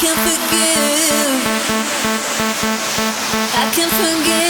I can forgive. I can forgive.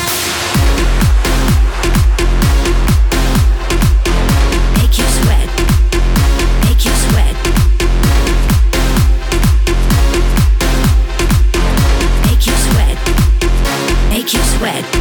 sweat.